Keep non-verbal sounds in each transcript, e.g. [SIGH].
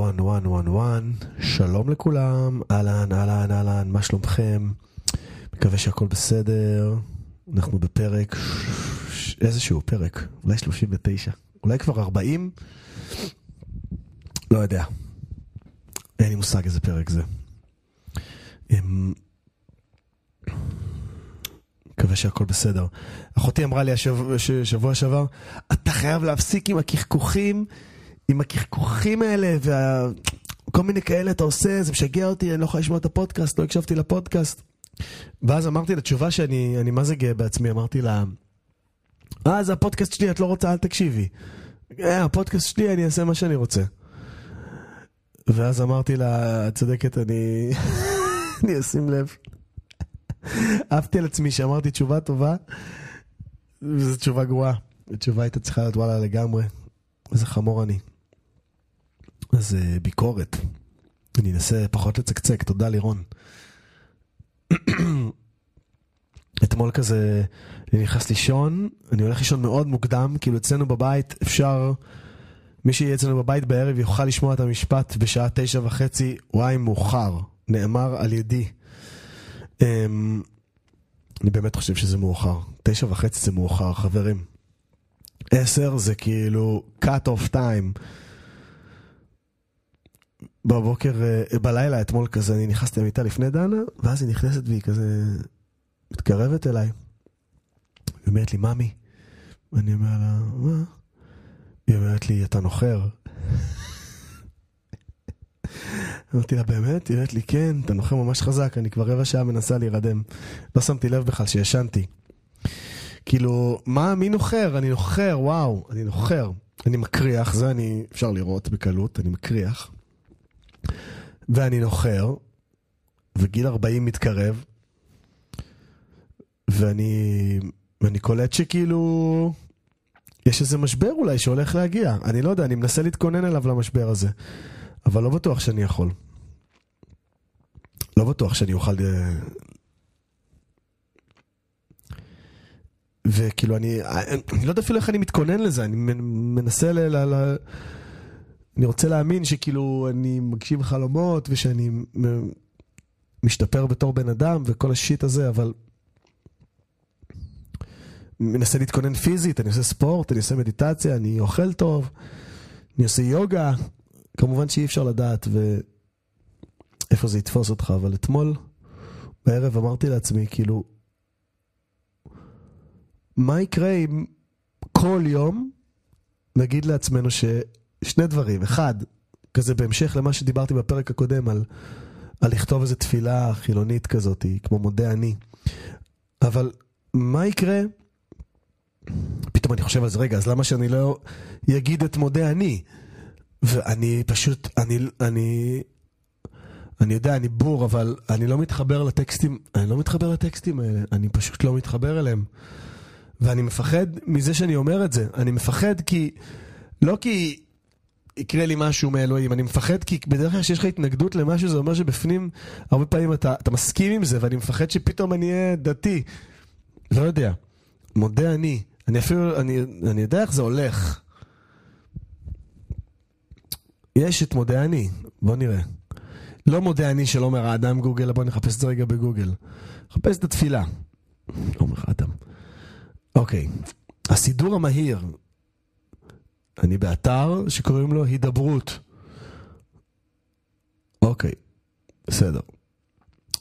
וואן וואן וואן וואן, שלום לכולם, אהלן אהלן אהלן, מה שלומכם? מקווה שהכל בסדר, אנחנו בפרק, איזשהו פרק, אולי 39, אולי כבר 40? לא יודע, אין לי מושג איזה פרק זה. אמ, מקווה שהכל בסדר. אחותי אמרה לי השבוע, שבוע שעבר, אתה חייב להפסיק עם הקחקוחים. עם הקחקוחים האלה וכל מיני כאלה אתה עושה, זה משגע אותי, אני לא יכול לשמוע את הפודקאסט, לא הקשבתי לפודקאסט. ואז אמרתי לה תשובה שאני אני מה זה גאה בעצמי, אמרתי לה, אה, זה הפודקאסט שלי, את לא רוצה, אל תקשיבי. אה, הפודקאסט שלי, אני אעשה מה שאני רוצה. ואז אמרתי לה, את צודקת, אני... [LAUGHS] אני אשים לב. אהבתי על עצמי שאמרתי תשובה טובה, וזו תשובה גרועה. התשובה הייתה צריכה להיות וואלה לגמרי. איזה חמור אני. אז uh, ביקורת. אני אנסה פחות לצקצק, תודה לירון. [CLEARS THROAT] אתמול כזה, אני נכנס לישון, אני הולך לישון מאוד מוקדם, כאילו אצלנו בבית אפשר, מי שיהיה אצלנו בבית בערב יוכל לשמוע את המשפט בשעה תשע וחצי, וואי מאוחר, נאמר על ידי. Um, אני באמת חושב שזה מאוחר. תשע וחצי זה מאוחר, חברים. עשר זה כאילו cut off time. בבוקר, אה, בלילה אתמול כזה, אני נכנסתי למיטה לפני דנה, ואז היא נכנסת והיא כזה מתקרבת אליי. היא אומרת לי, ממי. ואני אומר לה, מה? היא אומרת לי, אתה נוחר. אמרתי לה, באמת? היא אומרת לי, כן, אתה נוחר ממש חזק, אני כבר רבע שעה מנסה להירדם. לא שמתי לב בכלל שישנתי. כאילו, מה, מי נוחר? אני נוחר, וואו, אני נוחר. אני מקריח, זה אני, אפשר לראות בקלות, אני מקריח. ואני נוחר, וגיל 40 מתקרב, ואני, ואני קולט שכאילו, יש איזה משבר אולי שהולך להגיע. אני לא יודע, אני מנסה להתכונן אליו למשבר הזה, אבל לא בטוח שאני יכול. לא בטוח שאני אוכל אה, וכאילו אני, אני לא יודע אפילו איך אני מתכונן לזה, אני מנסה ל... ל, ל אני רוצה להאמין שכאילו אני מגשים חלומות ושאני משתפר בתור בן אדם וכל השיט הזה, אבל מנסה להתכונן פיזית, אני עושה ספורט, אני עושה מדיטציה, אני אוכל טוב, אני עושה יוגה, כמובן שאי אפשר לדעת ואיפה זה יתפוס אותך, אבל אתמול בערב אמרתי לעצמי, כאילו, מה יקרה אם כל יום נגיד לעצמנו ששני דברים, אחד, כזה בהמשך למה שדיברתי בפרק הקודם על, על לכתוב איזו תפילה חילונית כזאת, כמו מודה אני, אבל מה יקרה, פתאום אני חושב זה, רגע, אז למה שאני לא אגיד את מודה אני? ואני פשוט, אני, אני, אני יודע, אני בור, אבל אני לא מתחבר לטקסטים, אני לא מתחבר לטקסטים האלה, אני פשוט לא מתחבר אליהם. ואני מפחד מזה שאני אומר את זה. אני מפחד כי... לא כי יקרה לי משהו מאלוהים, אני מפחד כי בדרך כלל כשיש לך התנגדות למשהו זה אומר שבפנים הרבה פעמים אתה, אתה מסכים עם זה ואני מפחד שפתאום אני אהיה דתי. לא יודע. מודה אני. אני אפילו, אני, אני יודע איך זה הולך. יש את מודה אני, בוא נראה. לא מודה אני של עומר האדם גוגל, בוא נחפש את זה רגע בגוגל. חפש את התפילה. עומר האדם. אוקיי, הסידור המהיר, אני באתר שקוראים לו הידברות. אוקיי, בסדר.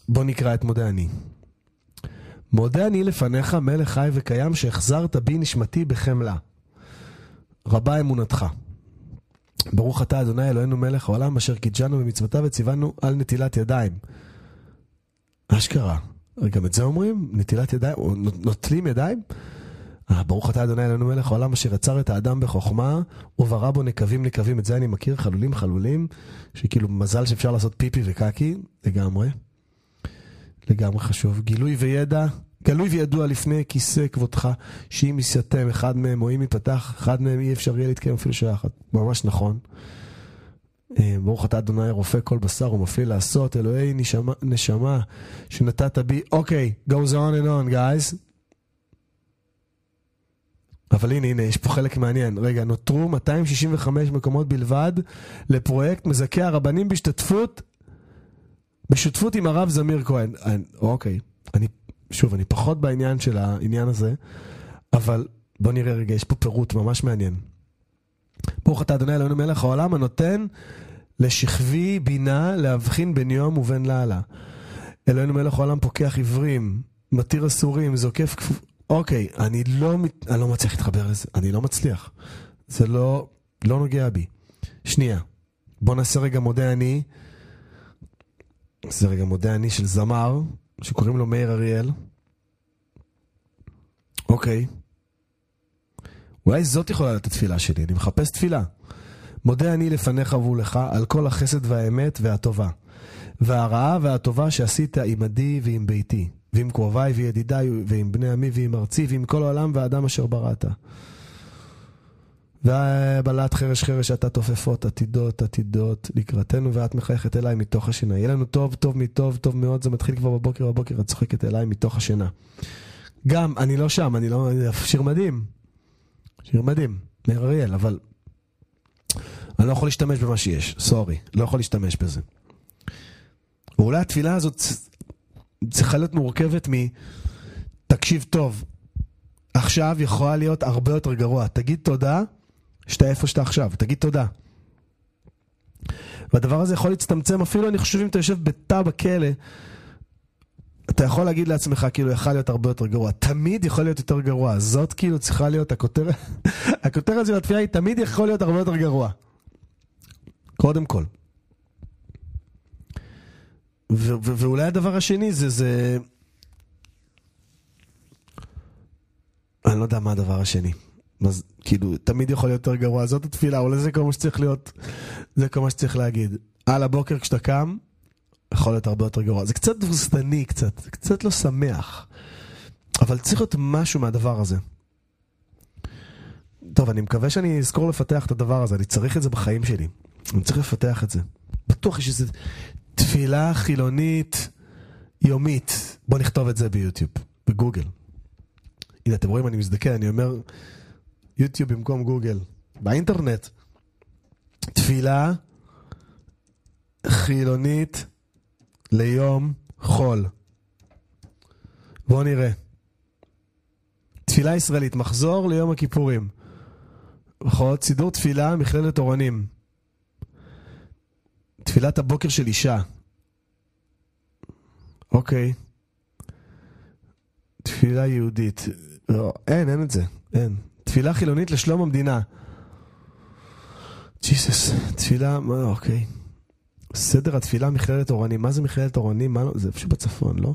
בוא נקרא את מודה אני. מודה אני לפניך, מלך חי וקיים, שהחזרת בי נשמתי בחמלה. רבה אמונתך. ברוך אתה אדוני אלוהינו מלך העולם אשר קידשנו במצוותיו וציוונו על נטילת ידיים. אשכרה. גם את זה אומרים? נטילת ידיים? נוטלים ידיים? ברוך אתה אדוני אלוהינו מלך העולם אשר יצר את האדם בחוכמה וברא בו נקבים נקבים. את זה אני מכיר, חלולים חלולים, שכאילו מזל שאפשר לעשות פיפי וקקי, לגמרי. לגמרי חשוב. גילוי וידע, גלוי וידוע לפני כיסא כבודך, שאם יסתם אחד מהם או אם ייפתח, אחד מהם אי אפשר יהיה להתקיים אפילו שעה אחת. ממש נכון. אה, ברוך אתה אדוני רופא כל בשר ומפליא לעשות, אלוהי נשמה, נשמה שנתת בי. אוקיי, okay, goes on and on guys. אבל הנה, הנה, יש פה חלק מעניין. רגע, נותרו 265 מקומות בלבד לפרויקט מזכה הרבנים בהשתתפות, בשותפות עם הרב זמיר כהן. אני, אוקיי, אני, שוב, אני פחות בעניין של העניין הזה, אבל בוא נראה רגע, יש פה פירוט ממש מעניין. ברוך אתה אדוני אלוהינו מלך העולם הנותן לשכבי בינה להבחין בין יום ובין לילה. אלוהינו מלך העולם פוקח עיוורים, מתיר אסורים, זוקף כפ... אוקיי, אני לא, אני לא מצליח להתחבר לזה, אני לא מצליח. זה לא, לא נוגע בי. שנייה, בוא נעשה רגע מודה אני. זה רגע מודה אני של זמר, שקוראים לו מאיר אריאל. אוקיי. אולי זאת יכולה להיות התפילה שלי, אני מחפש תפילה. מודה אני לפניך ולך על כל החסד והאמת והטובה, והרעה והטובה שעשית עמדי ועם ביתי, ועם קרוביי וידידיי, ועם בני עמי ועם ארצי, ועם כל העולם והאדם אשר בראת. ובלעת חרש חרש אתה תופפות עתידות עתידות לקראתנו ואת מחייכת אליי מתוך השינה. יהיה לנו טוב טוב מטוב טוב מאוד זה מתחיל כבר בבוקר בבוקר את צוחקת אליי מתוך השינה. גם אני לא שם אני לא שיר מדהים. שיר מדהים מאיר אריאל אבל אני לא יכול להשתמש במה שיש סורי לא יכול להשתמש בזה. ואולי התפילה הזאת צריכה להיות מורכבת מ... תקשיב טוב, עכשיו יכולה להיות הרבה יותר גרוע. תגיד תודה שאתה איפה שאתה עכשיו, תגיד תודה. והדבר הזה יכול להצטמצם אפילו, אני חושב, אם אתה יושב בתא בכלא, אתה יכול להגיד לעצמך, כאילו, יכול להיות הרבה יותר גרוע. תמיד יכול להיות יותר גרוע. זאת כאילו צריכה להיות הכותרת, [LAUGHS] הכותרת של התפילה היא תמיד יכול להיות הרבה יותר גרוע. קודם כל. ו- ו- ואולי הדבר השני זה, זה... אני לא יודע מה הדבר השני. אז כאילו, תמיד יכול להיות יותר גרוע, זאת התפילה, אולי זה כל מה שצריך להיות, זה כל מה שצריך להגיד. על הבוקר כשאתה קם, יכול להיות הרבה יותר גרוע. זה קצת דבוסתני קצת, קצת לא שמח. אבל צריך להיות משהו מהדבר הזה. טוב, אני מקווה שאני אזכור לפתח את הדבר הזה, אני צריך את זה בחיים שלי. אני צריך לפתח את זה. בטוח יש איזו תפילה חילונית יומית. בוא נכתוב את זה ביוטיוב, בגוגל. הנה, אתם רואים, אני מזדקן, אני אומר יוטיוב במקום גוגל. באינטרנט. תפילה חילונית ליום חול. בואו נראה. תפילה ישראלית, מחזור ליום הכיפורים. סידור תפילה, מכללת אורנים. תפילת הבוקר של אישה. אוקיי. תפילה יהודית. לא, אין, אין את זה. אין. תפילה חילונית לשלום המדינה. ג'יסוס, תפילה, מה, אוקיי. סדר התפילה מכללת אורנים. מה זה מכללת אורנים? מה, לא, זה פשוט בצפון, לא?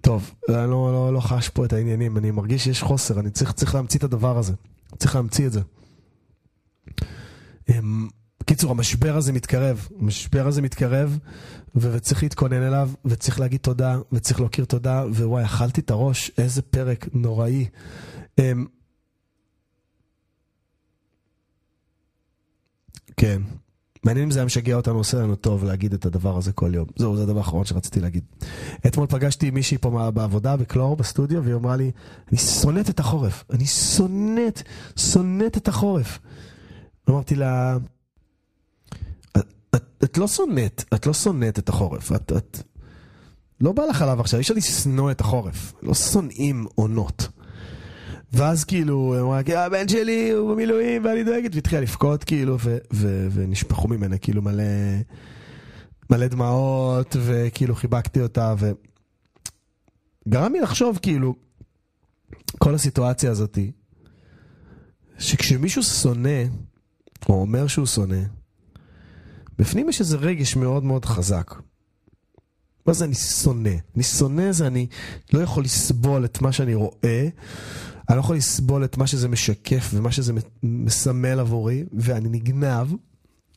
טוב, אני לא, לא, לא חש פה את העניינים, אני מרגיש שיש חוסר, אני צריך, צריך להמציא את הדבר הזה. צריך להמציא את זה. בקיצור, המשבר הזה מתקרב, המשבר הזה מתקרב, וצריך להתכונן אליו, וצריך להגיד תודה, וצריך להכיר תודה, ווואי, אכלתי את הראש, איזה פרק נוראי. אמ, כן. מעניין אם זה היה משגע אותנו, עושה לנו טוב להגיד את הדבר הזה כל יום. זהו, זה הדבר האחרון שרציתי להגיד. אתמול פגשתי מישהי פה בעבודה, בקלור, בסטודיו, והיא אמרה לי, אני שונאת את החורף. אני שונאת, שונאת את החורף. אמרתי לה, את, את, לא שונאת, את לא שונאת את החורף, את, את... לא בא לך עליו עכשיו, אי אפשר לשנוא את החורף, לא שונאים עונות. ואז כאילו, היא אמרה, כי הבן שלי הוא במילואים ואני דואגת, והתחילה לבכות כאילו, ו, ו, ונשפכו ממנה כאילו מלא, מלא דמעות, וכאילו חיבקתי אותה, וגרם לי לחשוב כאילו, כל הסיטואציה הזאתי, שכשמישהו שונא, או אומר שהוא שונא, בפנים יש איזה רגש מאוד מאוד חזק. מה זה אני שונא? אני שונא זה אני לא יכול לסבול את מה שאני רואה, אני לא יכול לסבול את מה שזה משקף ומה שזה מסמל עבורי, ואני נגנב.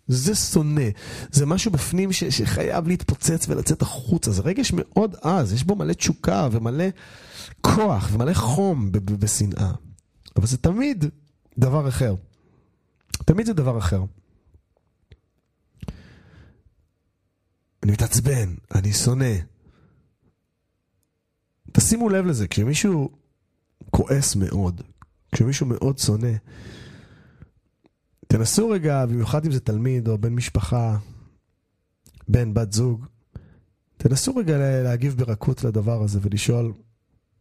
זה שונא. זה משהו בפנים ש, שחייב להתפוצץ ולצאת החוצה. זה רגש מאוד עז, יש בו מלא תשוקה ומלא כוח ומלא חום בשנאה. אבל זה תמיד דבר אחר. תמיד זה דבר אחר. אני מתעצבן, אני שונא. תשימו לב לזה, כשמישהו כועס מאוד, כשמישהו מאוד שונא, תנסו רגע, במיוחד אם זה תלמיד או בן משפחה, בן, בת זוג, תנסו רגע להגיב ברכות לדבר הזה ולשאול,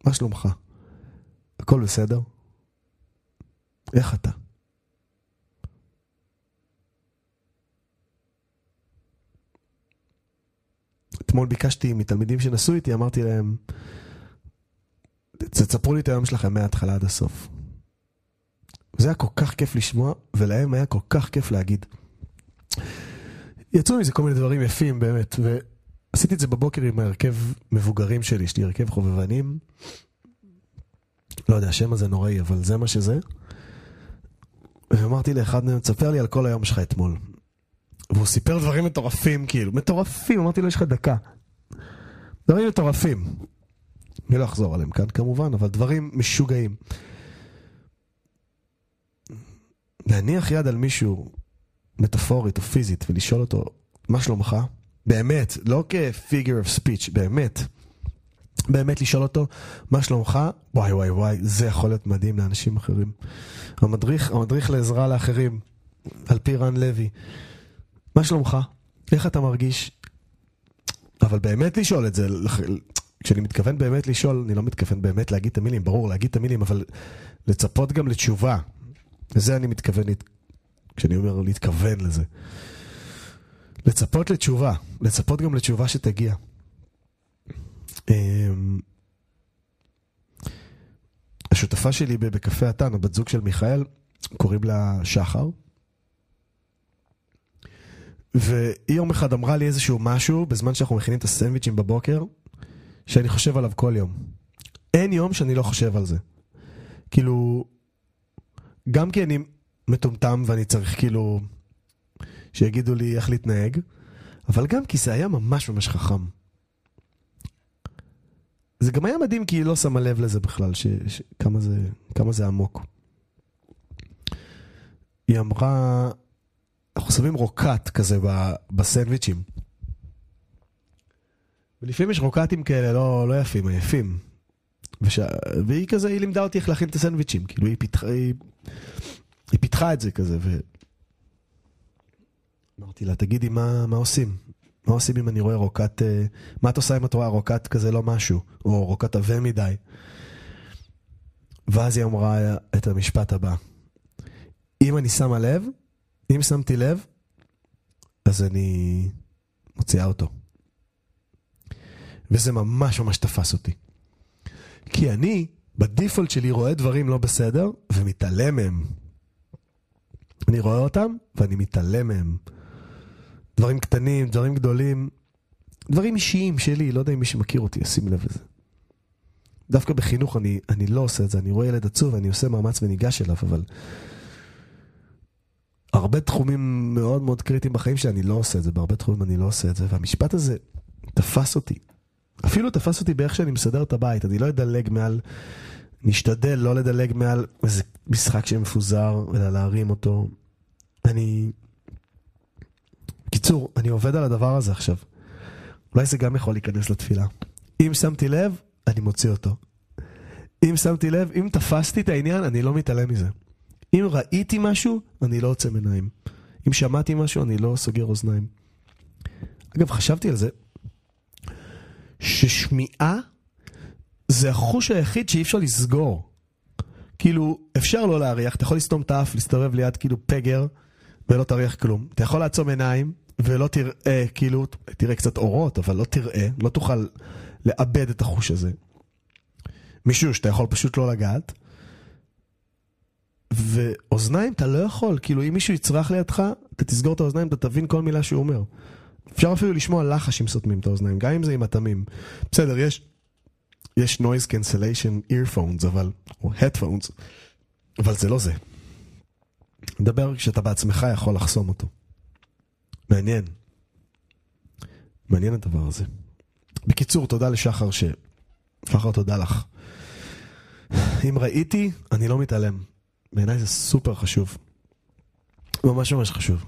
מה שלומך? הכל בסדר? איך אתה? אתמול ביקשתי מתלמידים שנסעו איתי, אמרתי להם, תספרו לי את היום שלכם מההתחלה עד הסוף. זה היה כל כך כיף לשמוע, ולהם היה כל כך כיף להגיד. יצאו מזה כל מיני דברים יפים באמת, ועשיתי את זה בבוקר עם ההרכב מבוגרים שלי, יש לי הרכב חובבנים. לא יודע, השם הזה נוראי, אבל זה מה שזה. ואמרתי לאחד מהם, תספר לי על כל היום שלך אתמול. והוא סיפר דברים מטורפים, כאילו, מטורפים, אמרתי לו, יש לך דקה. דברים מטורפים. אני לא אחזור עליהם כאן כמובן, אבל דברים משוגעים. להניח יד על מישהו, מטאפורית או פיזית, ולשאול אותו, מה שלומך? באמת, לא כ-figure of speech, באמת. באמת לשאול אותו, מה שלומך? וואי וואי וואי, זה יכול להיות מדהים לאנשים אחרים. המדריך, המדריך לעזרה לאחרים, על פי רן לוי. מה שלומך? איך אתה מרגיש? אבל באמת לשאול את זה, כשאני מתכוון באמת לשאול, אני לא מתכוון באמת להגיד את המילים, ברור, להגיד את המילים, אבל לצפות גם לתשובה. לזה אני מתכוון, כשאני אומר להתכוון לזה. לצפות לתשובה, לצפות גם לתשובה שתגיע. אמ, השותפה שלי בקפה התן, הבת זוג של מיכאל, קוראים לה שחר. והיא יום אחד אמרה לי איזשהו משהו, בזמן שאנחנו מכינים את הסנדוויצ'ים בבוקר, שאני חושב עליו כל יום. אין יום שאני לא חושב על זה. כאילו, גם כי אני מטומטם ואני צריך כאילו שיגידו לי איך להתנהג, אבל גם כי זה היה ממש ממש חכם. זה גם היה מדהים כי היא לא שמה לב לזה בכלל, ש, ש, כמה, זה, כמה זה עמוק. היא אמרה, אנחנו שמים רוקט כזה בסנדוויצ'ים. ולפעמים יש רוקטים כאלה לא, לא יפים, עייפים. וש... והיא כזה, היא לימדה אותי איך להכין את הסנדוויצ'ים. כאילו היא פיתחה, היא... היא פיתחה את זה כזה, ו... אמרתי לה, תגידי, מה, מה עושים? מה עושים אם אני רואה רוקט... אה, מה את עושה אם את רואה רוקט כזה לא משהו? או רוקט עבה מדי? ואז היא אמרה את המשפט הבא: אם אני שמה לב, אם שמתי לב, אז אני מוציאה אותו. וזה ממש ממש תפס אותי. כי אני, בדיפולט שלי, רואה דברים לא בסדר ומתעלם מהם. אני רואה אותם ואני מתעלם מהם. דברים קטנים, דברים גדולים, דברים אישיים שלי, לא יודע אם מי שמכיר אותי ישים לב לזה. דווקא בחינוך אני, אני לא עושה את זה, אני רואה ילד עצוב ואני עושה מאמץ וניגש אליו, אבל הרבה תחומים מאוד מאוד קריטיים בחיים שלי, אני לא עושה את זה, בהרבה תחומים אני לא עושה את זה, והמשפט הזה תפס אותי. אפילו תפס אותי באיך שאני מסדר את הבית, אני לא אדלג מעל, נשתדל לא לדלג מעל איזה משחק שמפוזר, אלא להרים אותו. אני... קיצור, אני עובד על הדבר הזה עכשיו. אולי זה גם יכול להיכנס לתפילה. אם שמתי לב, אני מוציא אותו. אם שמתי לב, אם תפסתי את העניין, אני לא מתעלם מזה. אם ראיתי משהו, אני לא עוצם עיניים. אם שמעתי משהו, אני לא סוגר אוזניים. אגב, חשבתי על זה, ששמיעה זה החוש היחיד שאי אפשר לסגור. כאילו, אפשר לא להריח, אתה יכול לסתום את האף, להסתובב ליד כאילו פגר, ולא תריח כלום. אתה יכול לעצום עיניים, ולא תראה, כאילו, תראה קצת אורות, אבל לא תראה, לא תוכל לאבד את החוש הזה. מישהו שאתה יכול פשוט לא לגעת. ואוזניים אתה לא יכול, כאילו אם מישהו יצרח לידך, אתה תסגור את האוזניים, אתה תבין כל מילה שהוא אומר. אפשר אפילו לשמוע לחש אם סותמים את האוזניים, גם אם זה עם התמים. בסדר, יש, יש noise cancellation earphones, אבל, או headphones, אבל זה לא זה. מדבר כשאתה בעצמך יכול לחסום אותו. מעניין. מעניין הדבר הזה. בקיצור, תודה לשחר ש... שחר, תודה לך. אם ראיתי, אני לא מתעלם. בעיניי זה סופר חשוב. ממש ממש חשוב.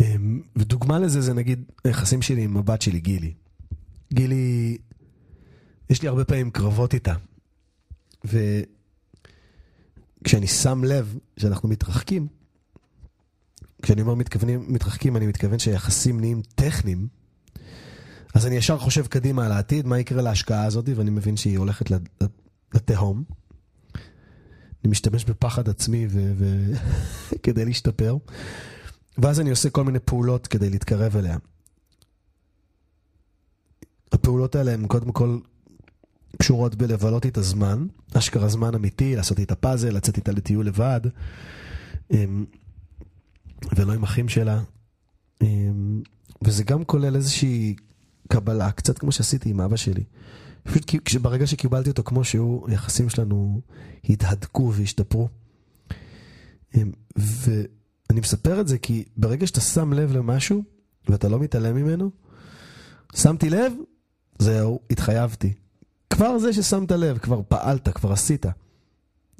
אמ, ודוגמה לזה זה נגיד היחסים שלי עם הבת שלי, גילי. גילי, יש לי הרבה פעמים קרבות איתה. וכשאני שם לב שאנחנו מתרחקים, כשאני אומר מתכוונים, מתרחקים, אני מתכוון שהיחסים נהיים טכניים, אז אני ישר חושב קדימה על העתיד, מה יקרה להשקעה הזאת, ואני מבין שהיא הולכת לתהום. אני משתמש בפחד עצמי ו- ו- [LAUGHS] כדי להשתפר, ואז אני עושה כל מיני פעולות כדי להתקרב אליה. הפעולות האלה הן קודם כל קשורות בלבלות את הזמן, אשכרה זמן אמיתי, לעשות איתה פאזל, לצאת איתה לטיול לבד, אמ, ולא עם אחים שלה. אמ, וזה גם כולל איזושהי קבלה, קצת כמו שעשיתי עם אבא שלי. פשוט ברגע שקיבלתי אותו כמו שהוא, היחסים שלנו התהדקו והשתפרו. אמ, ואני מספר את זה כי ברגע שאתה שם לב למשהו ואתה לא מתעלם ממנו, שמתי לב, זהו, התחייבתי. כבר זה ששמת לב, כבר פעלת, כבר עשית.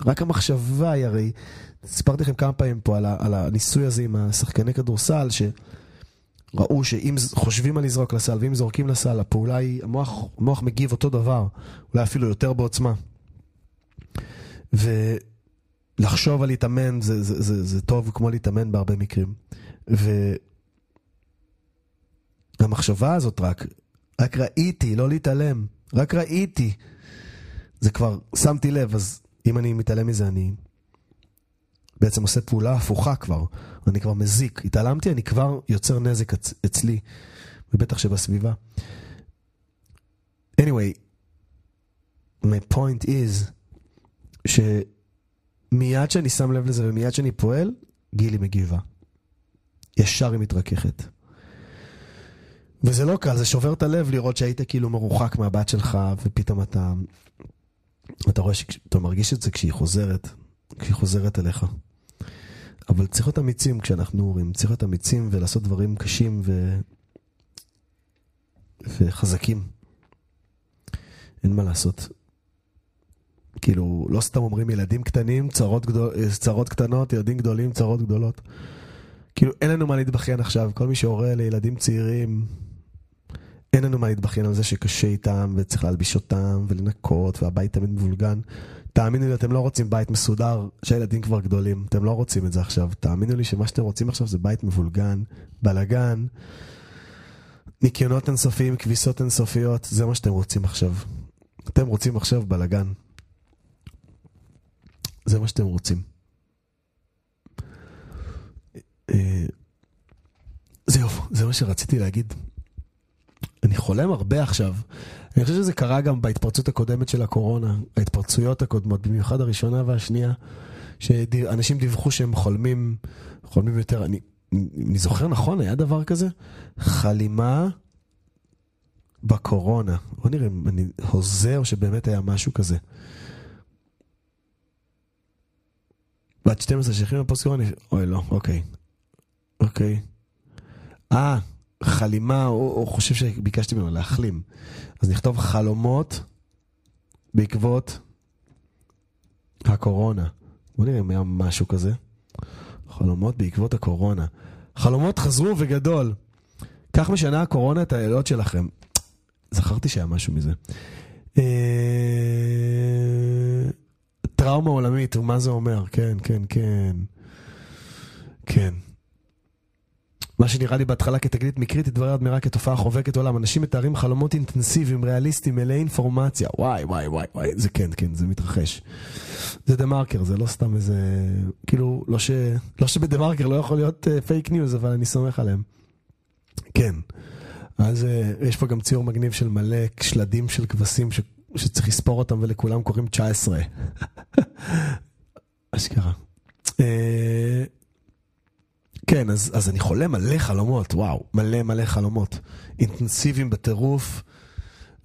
רק המחשבה היא הרי, סיפרתי לכם כמה פעמים פה על, ה, על הניסוי הזה עם השחקני כדורסל, שראו שאם חושבים על לזרוק לסל ואם זורקים לסל, הפעולה היא, המוח, המוח מגיב אותו דבר, אולי אפילו יותר בעוצמה. ולחשוב על להתאמן זה, זה, זה, זה טוב כמו להתאמן בהרבה מקרים. והמחשבה הזאת רק, רק ראיתי, לא להתעלם. רק ראיתי. זה כבר, שמתי לב, אז אם אני מתעלם מזה, אני בעצם עושה פעולה הפוכה כבר. אני כבר מזיק. התעלמתי, אני כבר יוצר נזק אצ- אצלי, ובטח שבסביבה. anyway, my point is, שמיד שאני שם לב לזה ומיד שאני פועל, גילי מגיבה. ישר היא מתרככת. וזה לא קל, זה שובר את הלב לראות שהיית כאילו מרוחק מהבת שלך, ופתאום אתה... אתה רואה שאתה מרגיש את זה כשהיא חוזרת, כשהיא חוזרת אליך. אבל צריך להיות אמיצים כשאנחנו הורים, צריך להיות אמיצים ולעשות דברים קשים ו... וחזקים. אין מה לעשות. כאילו, לא סתם אומרים ילדים קטנים, צרות, גדול, צרות קטנות, ילדים גדולים, צרות גדולות. כאילו, אין לנו מה להתבכיין עכשיו. כל מי שהורה לילדים צעירים, אין לנו מה להתבכיין על זה שקשה איתם, וצריך להלביש אותם, ולנקות, והבית תמיד מבולגן. תאמינו לי, אתם לא רוצים בית מסודר, שהילדים כבר גדולים. אתם לא רוצים את זה עכשיו. תאמינו לי שמה שאתם רוצים עכשיו זה בית מבולגן, בלגן, ניקיונות אינסופיים, כביסות אינסופיות, זה מה שאתם רוצים עכשיו. אתם רוצים עכשיו בלגן. זה מה שאתם רוצים. אה, זהו, זה מה שרציתי להגיד. אני חולם הרבה עכשיו. אני חושב שזה קרה גם בהתפרצות הקודמת של הקורונה, ההתפרצויות הקודמות, במיוחד הראשונה והשנייה, שאנשים דיווחו שהם חולמים, חולמים יותר. אני, אני זוכר נכון, היה דבר כזה? חלימה בקורונה. בוא נראה אם אני הוזה או שבאמת היה משהו כזה. בת 12 שייכים לפוסט קורונה, אוי לא, אוקיי. אוקיי. אה, חלימה, הוא, הוא חושב שביקשתי ממנו להחלים. אז נכתוב חלומות בעקבות הקורונה. בוא נראה אם היה משהו כזה. חלומות בעקבות הקורונה. חלומות חזרו וגדול. כך משנה הקורונה את הלילות שלכם. זכרתי שהיה משהו מזה. אה, טראומה עולמית, ומה זה אומר? כן, כן, כן. כן. מה שנראה לי בהתחלה כתגלית מקרית התברר עד מהרה כתופעה חובקת עולם. אנשים מתארים חלומות אינטנסיביים, ריאליסטיים, מלאי אינפורמציה. וואי, וואי, וואי, וואי, זה כן, כן, זה מתרחש. זה דה מרקר, זה לא סתם איזה... כאילו, לא, ש... לא שבדה מרקר לא יכול להיות fake אה, news, אבל אני סומך עליהם. כן. אז אה, יש פה גם ציור מגניב של מלא שלדים של כבשים ש... שצריך לספור אותם ולכולם קוראים 19. [LAUGHS] אשכרה. כן, אז, אז אני חולם מלא חלומות, וואו, מלא מלא חלומות. אינטנסיביים בטירוף,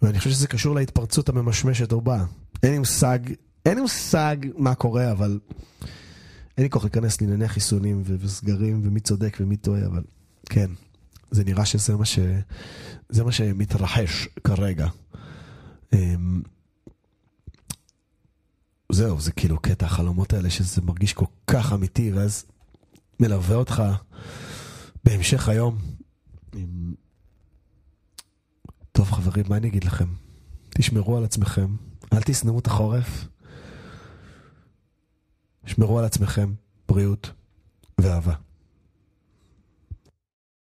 ואני חושב שזה קשור להתפרצות הממשמשת הבאה. אין לי מושג, אין לי מושג מה קורה, אבל אין לי כוח להיכנס לענייני חיסונים וסגרים ומי צודק ומי טועה, אבל כן, זה נראה שזה מה, ש... זה מה שמתרחש כרגע. אמ, זהו, זה כאילו קטע החלומות האלה שזה מרגיש כל כך אמיתי, ואז מלווה אותך בהמשך היום. עם... טוב חברים, מה אני אגיד לכם? תשמרו על עצמכם, אל תשנאו את החורף. שמרו על עצמכם, בריאות ואהבה.